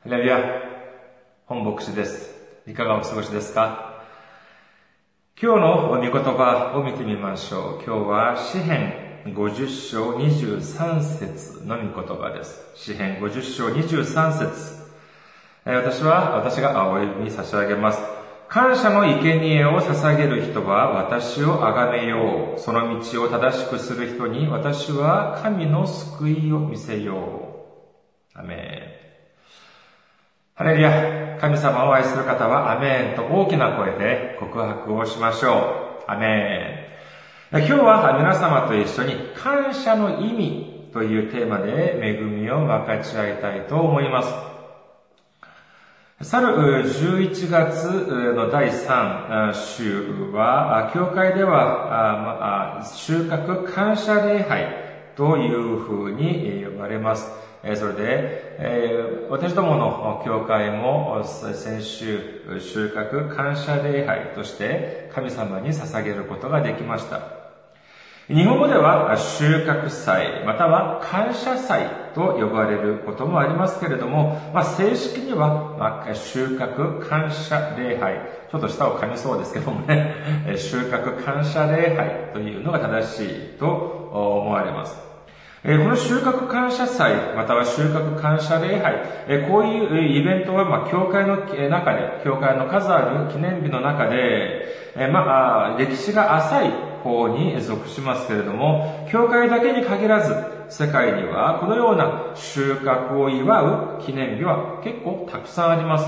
ハレルヤ、本牧師です。いかがお過ごしですか？今日の御言葉を見てみましょう。今日は詩編50章23節の御言葉です。詩編50章23節私は、私がお呼び差し上げます。感謝の生贄を捧げる人は私を崇めよう。その道を正しくする人に私は神の救いを見せよう。アメン。ハレルヤ、神様を愛する方はアメンと大きな声で告白をしましょう。アメン。今日は皆様と一緒に感謝の意味というテーマで恵みを分かち合いたいと思います。去る11月の第3週は、教会では収穫感謝礼拝というふうに呼ばれます。それで、私どもの教会も先週収穫感謝礼拝として神様に捧げることができました。日本語では収穫祭、または感謝祭と呼ばれることもありますけれども、まあ、正式には、ま、収穫感謝礼拝、ちょっと舌を噛みそうですけどもね、収穫感謝礼拝というのが正しいと思われます。この収穫感謝祭、または収穫感謝礼拝、こういうイベントは、まあ、教会の中で、教会の数ある記念日の中で、まあ、歴史が浅い方に属しますけれども、教会だけに限らず、世界にはこのような収穫を祝う記念日は結構たくさんあります。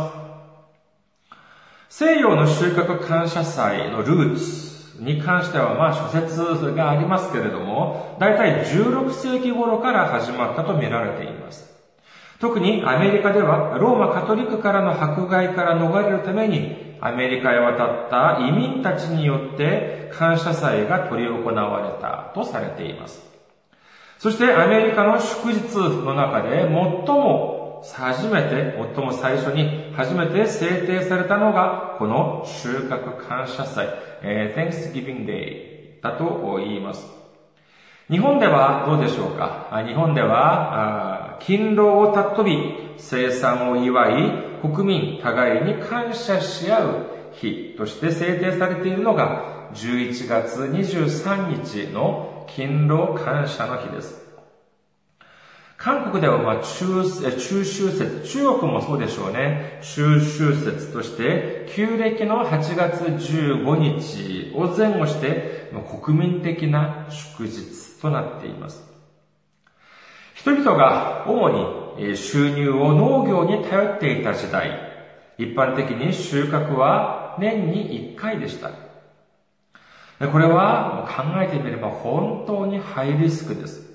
西洋の収穫感謝祭のルーツに関しては、まあ諸説がありますけれども、だいたい16世紀頃から始まったと見られています。特にアメリカでは、ローマカトリックからの迫害から逃れるために、アメリカへ渡った移民たちによって感謝祭が執り行われたとされています。そしてアメリカの祝日の中で最も初めて、最も最初に初めて制定されたのがこの収穫感謝祭、えー、Thanksgiving Day だと言います。日本ではどうでしょうか？日本では、勤労を尊び、生産を祝い、国民互いに感謝し合う日として制定されているのが、11月23日の勤労感謝の日です。韓国では、まあ、中、中秋節、中国もそうでしょうね。中秋節として、旧暦の8月15日を前後して、国民的な祝日となっています。人々が主に収入を農業に頼っていた時代、一般的に収穫は年に1回でした。これは考えてみれば本当にハイリスクです。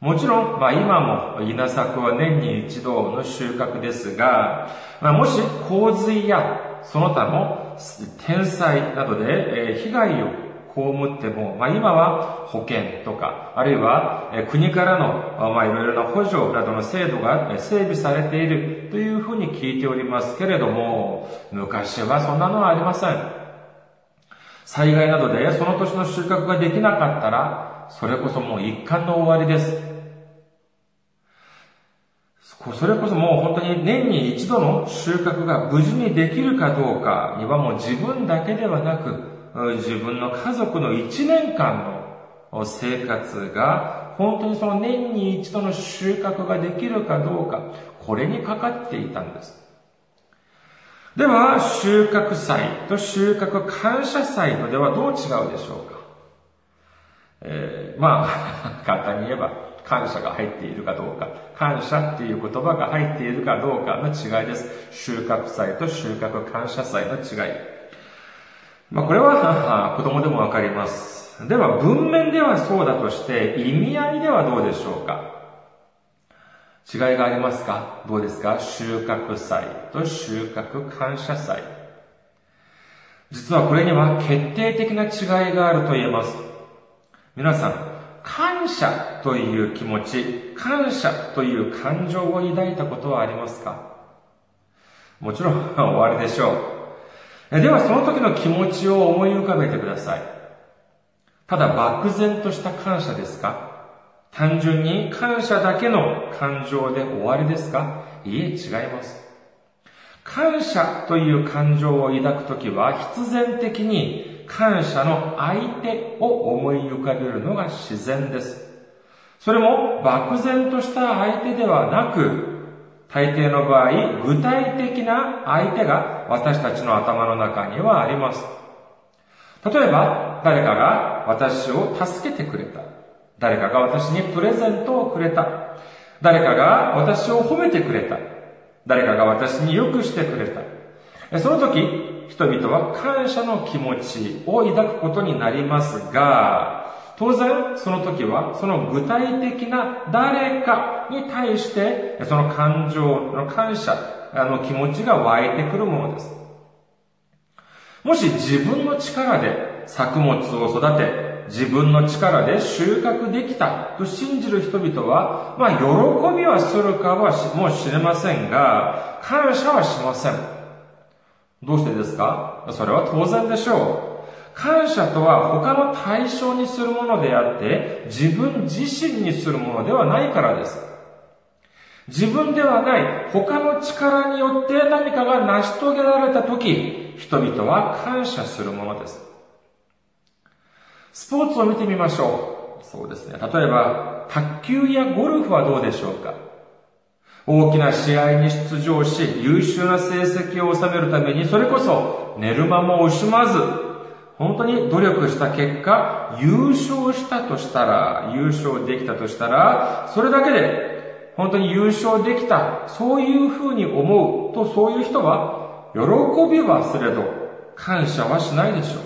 もちろん、まあ今も稲作は年に一度の収穫ですが、まあ、もし洪水やその他の天災などで被害を被っても、まあ、今は保険とか、あるいは国からの、まあ、いろいろな補助などの制度が整備されているというふうに聞いておりますけれども、昔はそんなのはありません。災害などでその年の収穫ができなかったら、それこそもう一貫の終わりです。それこそもう本当に年に一度の収穫が無事にできるかどうかにはもう自分だけではなく、自分の家族の一年間の生活が本当にその年に一度の収穫ができるかどうか、これにかかっていたんです。では、収穫祭と収穫感謝祭とではどう違うでしょうか？えー、まあ、簡単に言えば、感謝が入っているかどうか、感謝っていう言葉が入っているかどうかの違いです。収穫祭と収穫感謝祭の違い。まあ、これは子供でもわかります。では、文面ではそうだとして、意味合いではどうでしょうか？違いがありますか？どうですか？収穫祭と収穫感謝祭。実はこれには決定的な違いがあると言えます。皆さん、感謝という気持ち、感謝という感情を抱いたことはありますか？もちろん終わりでしょう。ではその時の気持ちを思い浮かべてください。ただ漠然とした感謝ですか？単純に感謝だけの感情で終わりですか？いいえ、違います。感謝という感情を抱くときは必然的に感謝の相手を思い浮かべるのが自然です。それも漠然とした相手ではなく、大抵の場合、具体的な相手が私たちの頭の中にはあります。例えば、誰かが私を助けてくれた。誰かが私にプレゼントをくれた。誰かが私を褒めてくれた。誰かが私に良くしてくれた。その時、人々は感謝の気持ちを抱くことになりますが、当然、その時は、その具体的な誰かに対して、その感情の感謝の気持ちが湧いてくるものです。もし自分の力で作物を育て、自分の力で収穫できたと信じる人々は、まあ、喜びはするかはもしれませんが、感謝はしません。どうしてですか？それは当然でしょう。感謝とは他の対象にするものであって、自分自身にするものではないからです。自分ではない他の力によって何かが成し遂げられたとき、人々は感謝するものです。スポーツを見てみましょう。そうですね。例えば、卓球やゴルフはどうでしょうか？大きな試合に出場し、優秀な成績を収めるために、それこそ寝る間も惜しまず、本当に努力した結果、優勝したとしたら、優勝できたとしたら、それだけで、本当に優勝できた、そういうふうに思うと、そういう人は、喜びはすれど、感謝はしないでしょう。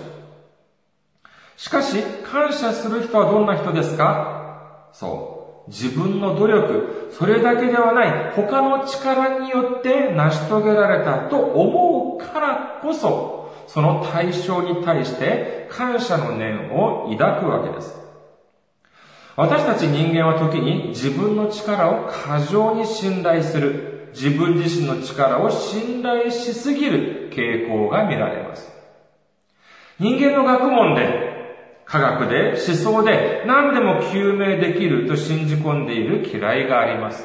しかし、感謝する人はどんな人ですか？そう。自分の努力、それだけではない他の力によって成し遂げられたと思うからこそ、その対象に対して感謝の念を抱くわけです。私たち人間は時に自分の力を過剰に信頼する、自分自身の力を信頼しすぎる傾向が見られます。人間の学問で科学で思想で何でも究明できると信じ込んでいる嫌いがあります。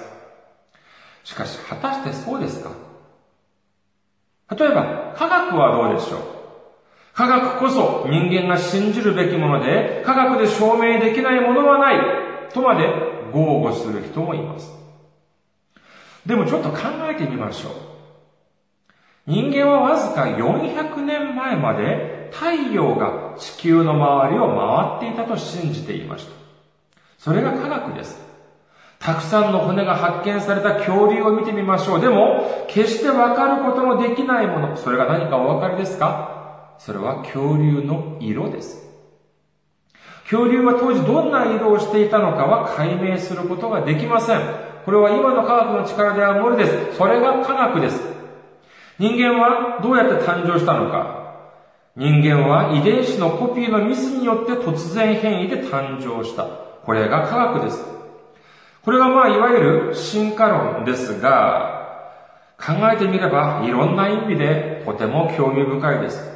しかし、果たしてそうですか？例えば、科学はどうでしょう？科学こそ人間が信じるべきもので、科学で証明できないものはないとまで豪語する人もいます。でもちょっと考えてみましょう。人間はわずか400年前まで太陽が地球の周りを回っていたと信じていました。それが科学です。たくさんの骨が発見された恐竜を見てみましょう。でも、決してわかることのできないもの。それが何かお分かりですか？それは恐竜の色です。恐竜は当時どんな色をしていたのかは解明することができません。これは今の科学の力では無理です。それが科学です。人間はどうやって誕生したのか人間は遺伝子のコピーのミスによって突然変異で誕生した。これが科学です。これがまあいわゆる進化論ですが、考えてみればいろんな意味でとても興味深いです。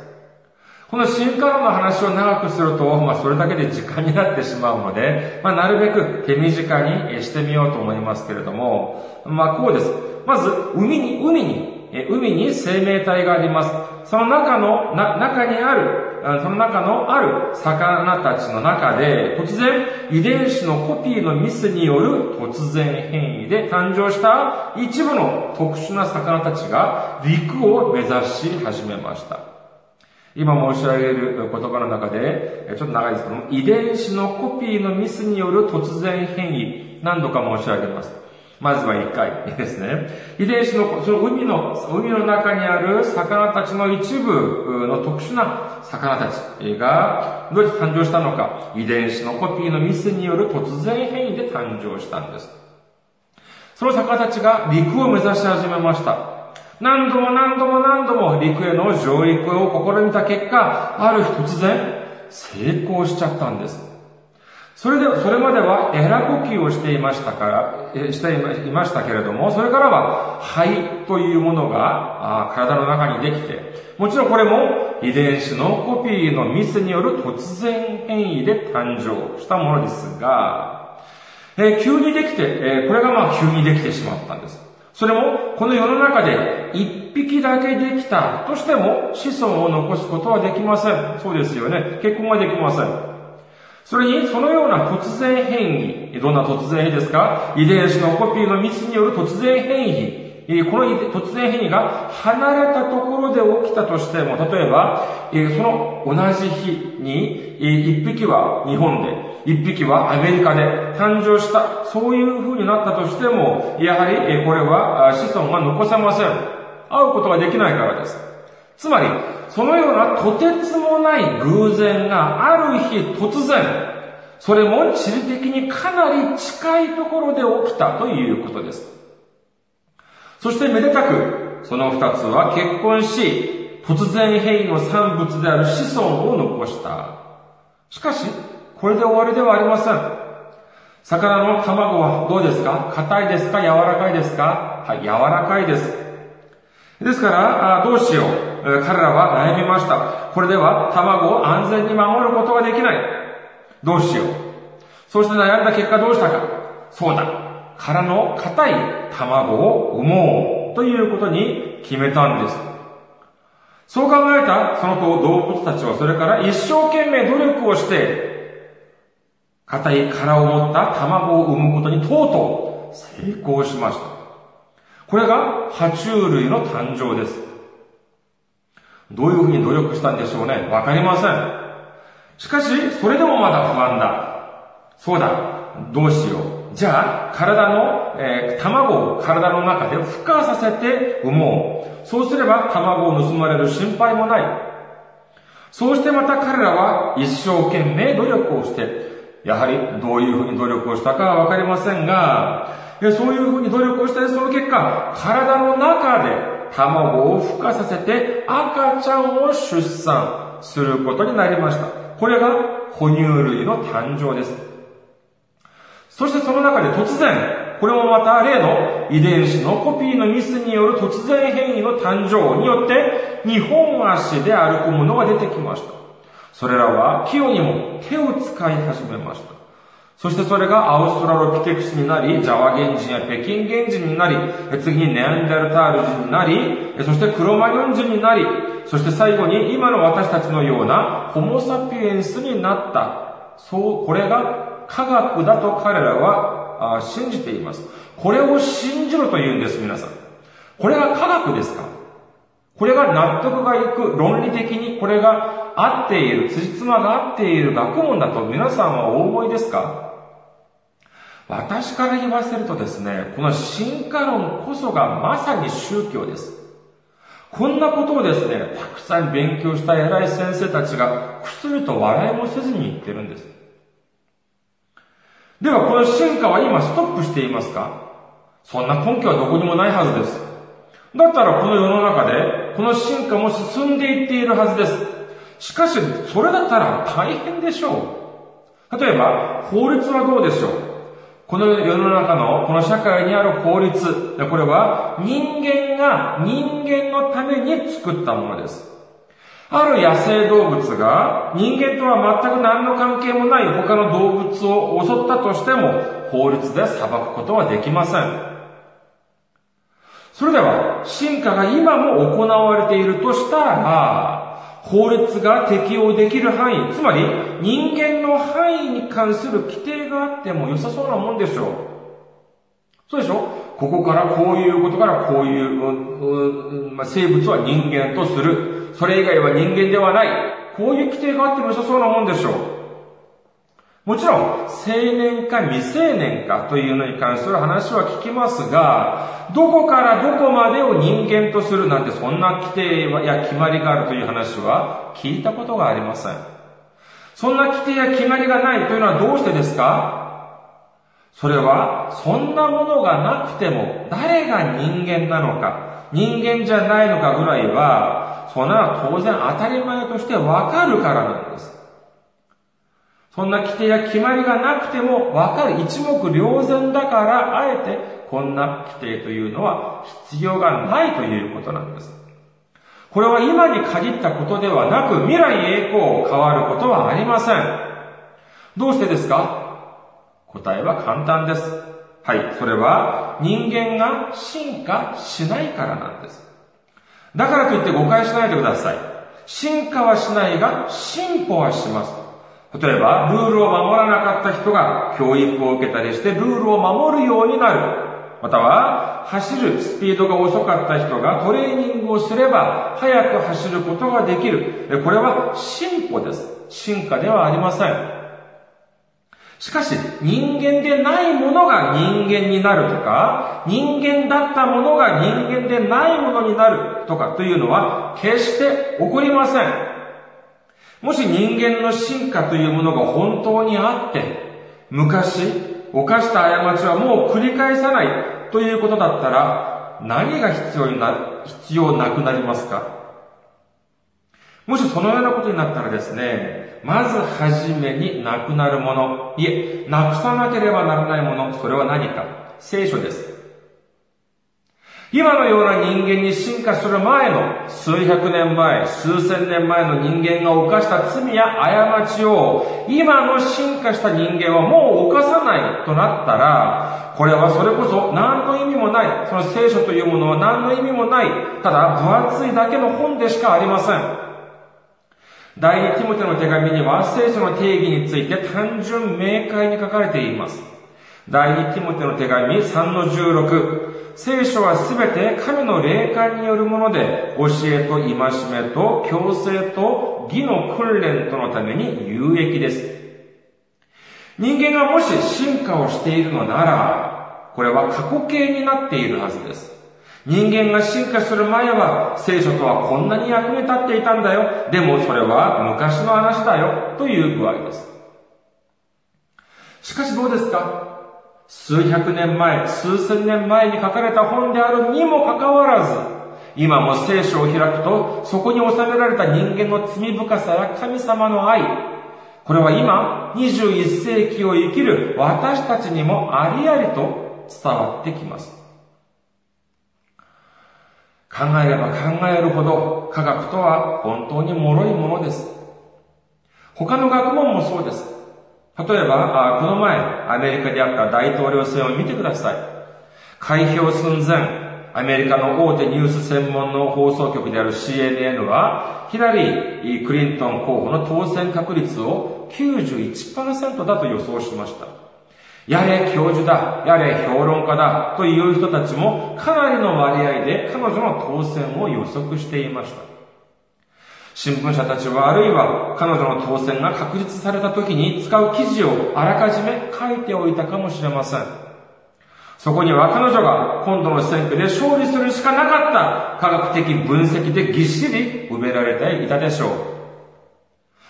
この進化論の話を長くすると、まあそれだけで時間になってしまうので、まあなるべく手短にしてみようと思いますけれども、まあこうです。まず、海に、海に海に生命体があります。その中の、な、中にある、その中のある魚たちの中で、突然、遺伝子のコピーのミスによる突然変異で誕生した一部の特殊な魚たちが陸を目指し始めました。今申し上げる言葉の中で、ちょっと長いですけども、遺伝子のコピーのミスによる突然変異、何度か申し上げます。まずは一回ですね。遺伝子の、その海の、海の中にある魚たちの一部の特殊な魚たちがどうやって誕生したのか、遺伝子のコピーのミスによる突然変異で誕生したんです。その魚たちが陸を目指し始めました。何度も何度も何度も陸への上陸を試みた結果、ある日突然成功しちゃったんです。それで、それまではエラ呼吸をしていましたから、していましたけれども、それからは肺というものが体の中にできて、もちろんこれも遺伝子のコピーのミスによる突然変異で誕生したものですが、えー、急にできて、えー、これがまあ急にできてしまったんです。それも、この世の中で一匹だけできたとしても子孫を残すことはできません。そうですよね。結婚はできません。それに、そのような突然変異。どんな突然変異ですか？遺伝子のコピーのミスによる突然変異。この突然変異が離れたところで起きたとしても、例えば、その同じ日に、一匹は日本で、一匹はアメリカで誕生した、そういう風になったとしても、やはりこれは子孫が残せません。会うことができないからです。つまり、そのようなとてつもない偶然がある日突然、それも地理的にかなり近いところで起きたということです。そしてめでたく、その二つは結婚し、突然変異の産物である子孫を残した。しかし、これで終わりではありません。魚の卵はどうですか？硬いですか？柔らかいですか？はい、柔らかいです。ですから、どうしよう。彼らは悩みました。これでは卵を安全に守ることができない。どうしよう。そして悩んだ結果どうしたか。そうだ。殻の硬い卵を産もうということに決めたんです。そう考えたその動物たちはそれから一生懸命努力をして、硬い殻を持った卵を産むことにとうとう成功しました。これが爬虫類の誕生です。どういうふうに努力したんでしょうね。わかりません。しかし、それでもまだ不安だ。そうだ。どうしよう。じゃあ、体の、えー、卵を体の中で孵化させて産もう。そうすれば卵を盗まれる心配もない。そうしてまた彼らは一生懸命努力をして、やはりどういうふうに努力をしたかはわかりませんが、そういうふうに努力をしてその結果、体の中で卵を孵化させて赤ちゃんを出産することになりました。これが哺乳類の誕生です。そしてその中で突然、これもまた例の遺伝子のコピーのミスによる突然変異の誕生によって、日本足で歩くものが出てきました。それらは器用にも手を使い始めました。そしてそれがアウストラロピテクスになり、ジャワ原人や北京原人になり、次にネアンデルタール人になり、そしてクロマニョン人になり、そして最後に今の私たちのようなホモサピエンスになった。そう、これが科学だと彼らは信じています。これを信じろと言うんです、皆さん。これが科学ですか？これが納得がいく、論理的にこれが合っている、辻褄が合っている学問だと皆さんはお思いですか？私から言わせるとですね、この進化論こそがまさに宗教です。こんなことをですね、たくさん勉強した偉い先生たちが、くすりと笑いもせずに言ってるんです。ではこの進化は今ストップしていますか？そんな根拠はどこにもないはずです。だったらこの世の中で、この進化も進んでいっているはずです。しかし、それだったら大変でしょう。例えば、法律はどうでしょうこの世の中の、この社会にある法律、これは人間が人間のために作ったものです。ある野生動物が人間とは全く何の関係もない他の動物を襲ったとしても法律で裁くことはできません。それでは進化が今も行われているとしたら法律が適用できる範囲、つまり人間の範囲に関する規定があっても良さそうなもんでしょう。そうでしょ？ここからこういうことからこういう、まあ、生物は人間とする。それ以外は人間ではない。こういう規定があっても良さそうなもんでしょう。もちろん、青年か未成年かというのに関する話は聞きますが、どこからどこまでを人間とするなんてそんな規定や決まりがあるという話は聞いたことがありません。そんな規定や決まりがないというのはどうしてですか？それは、そんなものがなくても、誰が人間なのか、人間じゃないのかぐらいは、そんなのは当然当たり前としてわかるからなんです。そんな規定や決まりがなくてもわかる一目瞭然だから、あえてこんな規定というのは必要がないということなんです。これは今に限ったことではなく、未来栄光を変わることはありません。どうしてですか？答えは簡単です。はい、それは人間が進化しないからなんです。だからといって誤解しないでください。進化はしないが進歩はします。例えば、ルールを守らなかった人が教育を受けたりしてルールを守るようになる。または、走るスピードが遅かった人がトレーニングをすれば、速く走ることができる。これは進歩です。進化ではありません。しかし、人間でないものが人間になるとか、人間だったものが人間でないものになるとかというのは、決して起こりません。もし人間の進化というものが本当にあって、昔、犯した過ちはもう繰り返さないということだったら、何が必要にな、必要なくなりますか？もしそのようなことになったらですね、まずはじめになくなるもの、いえ、なくさなければならないもの、それは何か？聖書です。今のような人間に進化する前の数百年前、数千年前の人間が犯した罪や過ちを今の進化した人間はもう犯さないとなったら、これはそれこそ何の意味もない。その聖書というものは何の意味もない。ただ分厚いだけの本でしかありません。第二ティモテの手紙には聖書の定義について単純明快に書かれています。第二ティモテの手紙3の16。聖書はすべて神の霊感によるもので、教えと戒めと強制と義の訓練とのために有益です。人間がもし進化をしているのなら、これは過去形になっているはずです。人間が進化する前は聖書とはこんなに役に立っていたんだよ。でもそれは昔の話だよ。という具合です。しかしどうですか？数百年前、数千年前に書かれた本であるにもかかわらず、今も聖書を開くと、そこに収められた人間の罪深さや神様の愛、これは今、21世紀を生きる私たちにもありありと伝わってきます。考えれば考えるほど科学とは本当に脆いものです。他の学問もそうです。例えば、この前、アメリカであった大統領選を見てください。開票寸前、アメリカの大手ニュース専門の放送局である CNN は、ヒラリー・クリントン候補の当選確率を91%だと予想しました。やれ教授だ、やれ評論家だという人たちもかなりの割合で彼女の当選を予測していました。新聞社たちはあるいは彼女の当選が確実された時に使う記事をあらかじめ書いておいたかもしれません。そこには彼女が今度の選挙で勝利するしかなかった科学的分析でぎっしり埋められていたでしょう。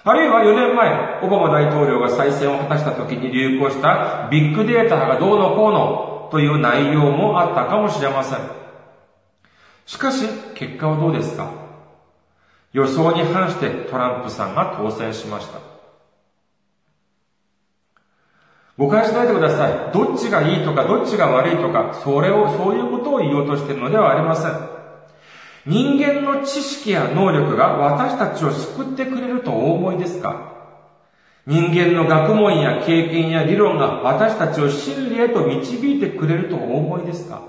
あるいは4年前、オバマ大統領が再選を果たした時に流行したビッグデータがどうのこうのという内容もあったかもしれません。しかし、結果はどうですか？予想に反してトランプさんが当選しました。誤解しないでください。どっちがいいとか、どっちが悪いとか、それを、そういうことを言おうとしているのではありません。人間の知識や能力が私たちを救ってくれるとお思いですか？人間の学問や経験や理論が私たちを真理へと導いてくれるとお思いですか？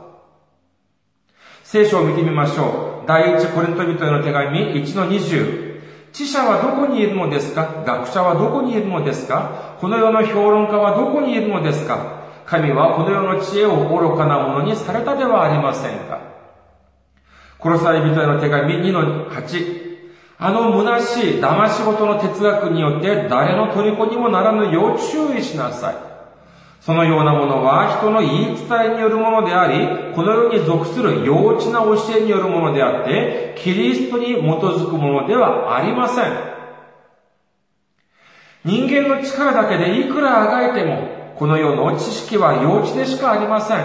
聖書を見てみましょう。第一コリント人への手紙1の20。知者はどこにいるのですか？学者はどこにいるのですか？この世の評論家はどこにいるのですか？神はこの世の知恵を愚かなものにされたではありませんか？殺され人への手紙2の8。あの虚しい騙し事の哲学によって誰の虜にもならぬよう注意しなさい。そのようなものは人の言い伝えによるものであり、この世に属する幼稚な教えによるものであって、キリストに基づくものではありません。人間の力だけでいくらあがいても、この世の知識は幼稚でしかありません。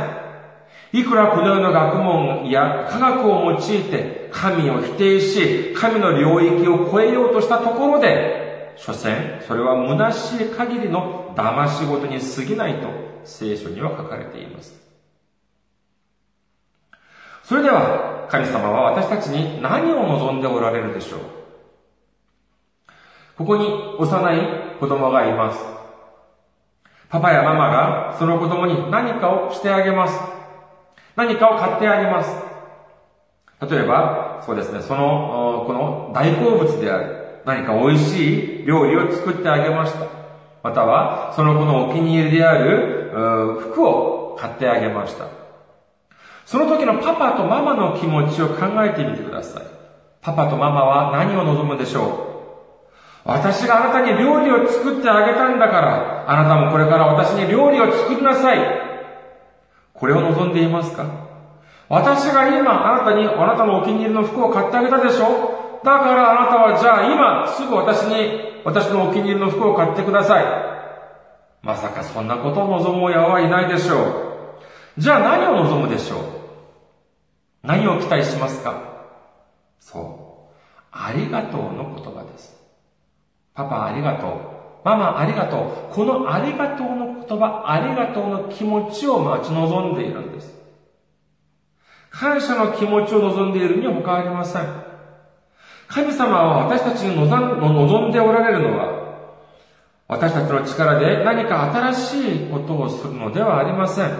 いくらこの世の学問や科学を用いて神を否定し、神の領域を超えようとしたところで、所詮、それは虚しい限りの騙し事に過ぎないと聖書には書かれています。それでは、神様は私たちに何を望んでおられるでしょう？ここに幼い子供がいます。パパやママがその子供に何かをしてあげます。何かを買ってあげます。例えば、そうですね、その、この大好物である何か美味しい料理を作ってあげました。または、その子のお気に入りである服を買ってあげました。その時のパパとママの気持ちを考えてみてください。パパとママは何を望むでしょう？私があなたに料理を作ってあげたんだから、あなたもこれから私に料理を作りなさい。これを望んでいますか？私が今あなたにあなたのお気に入りの服を買ってあげたでしょ？だからあなたはじゃあ今すぐ私に私のお気に入りの服を買ってください。まさかそんなことを望む親はいないでしょう。じゃあ何を望むでしょう？何を期待しますか？そう。ありがとうの言葉です。パパありがとう。ママありがとう。このありがとうの言葉、ありがとうの気持ちを待ち望んでいるんです。感謝の気持ちを望んでいるに他ありません。神様は私たちに望んでおられるのは、私たちの力で何か新しいことをするのではありません。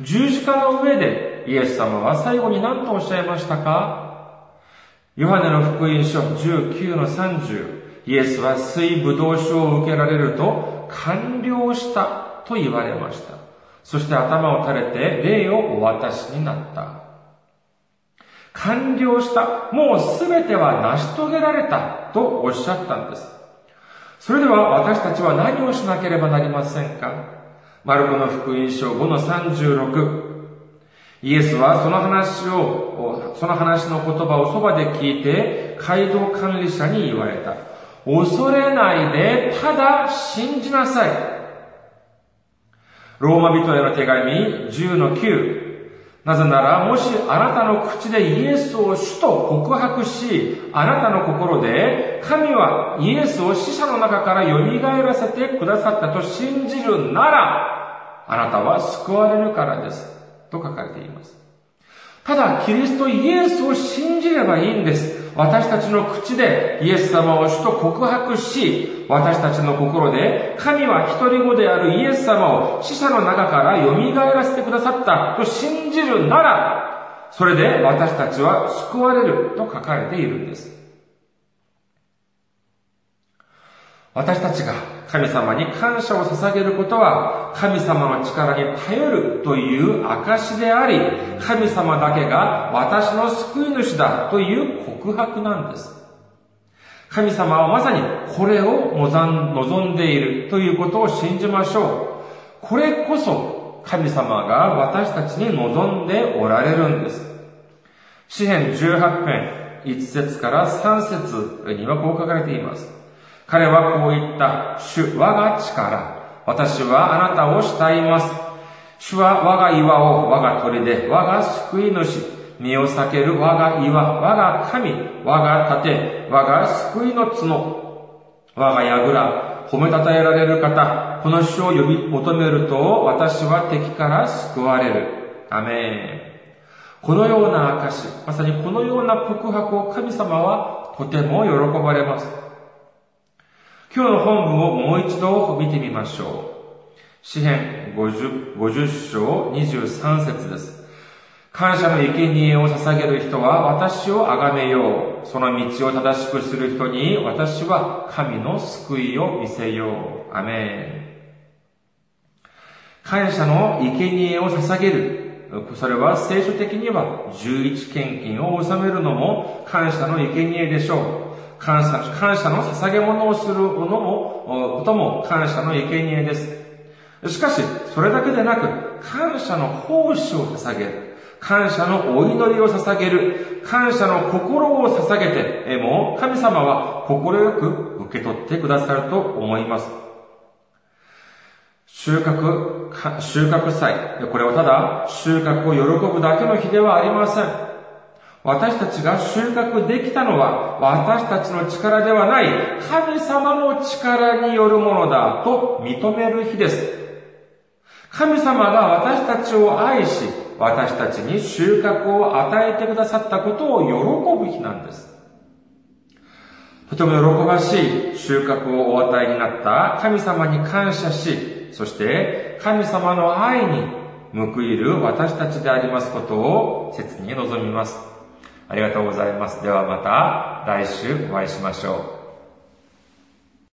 十字架の上でイエス様は最後に何とおっしゃいましたか？ヨハネの福音書19の30、イエスは水ぶどう酒を受けられると完了したと言われました。そして頭を垂れて霊をお渡しになった。完了した。もうすべては成し遂げられたとおっしゃったんです。それでは私たちは何をしなければなりませんか？マルコの福音書5の36。イエスはその話を、その話の言葉をそばで聞いて、街道管理者に言われた。恐れないで、ただ信じなさい。ローマ人への手紙10の9。なぜなら、もしあなたの口でイエスを主と告白し、あなたの心で、神はイエスを死者の中から蘇らせてくださったと信じるなら、あなたは救われるからです。と書かれています。ただ、キリストイエスを信じればいいんです。私たちの口でイエス様を主と告白し、私たちの心で、神は一人子であるイエス様を死者の中から蘇らせてくださったと信じるなら、それで私たちは救われると書かれているんです。私たちが神様に感謝を捧げることは、神様の力に頼るという証であり、神様だけが私の救い主だという告白なんです。神様はまさにこれを望んでいるということを信じましょう。これこそ神様が私たちに望んでおられるんです。詩編18編1節から3節にはこう書かれています。彼はこう言った。主、我が力。私はあなたを慕います。主は我が岩を、我が砦、我が救い主。身を避ける我が岩、我が神、我が盾、我が救いの角。我が櫓、褒めたたえられる方。この主を呼び求めると、私は敵から救われる。アメン。このような証、まさにこのような告白を神様はとても喜ばれます。今日の本文をもう一度見てみましょう。詩編 50, 50章23節です。感謝の生贄を捧げる人は私を崇めよう。その道を正しくする人に私は神の救いを見せよう。アメン。感謝の生贄を捧げる。それは聖書的には11献金を納めるのも感謝の生贄でしょう。感謝、感謝の捧げ物をするのも、ことも感謝の生贄です。しかし、それだけでなく、感謝の奉仕を捧げる。感謝のお祈りを捧げる。感謝の心を捧げて、も神様は心よく受け取ってくださると思います。収穫、収穫祭。これはただ収穫を喜ぶだけの日ではありません。私たちが収穫できたのは私たちの力ではない神様の力によるものだと認める日です。神様が私たちを愛し、私たちに収穫を与えてくださったことを喜ぶ日なんです。とても喜ばしい収穫をお与えになった神様に感謝し、そして神様の愛に報いる私たちでありますことを切に望みます。ありがとうございます。ではまた来週お会いしましょう。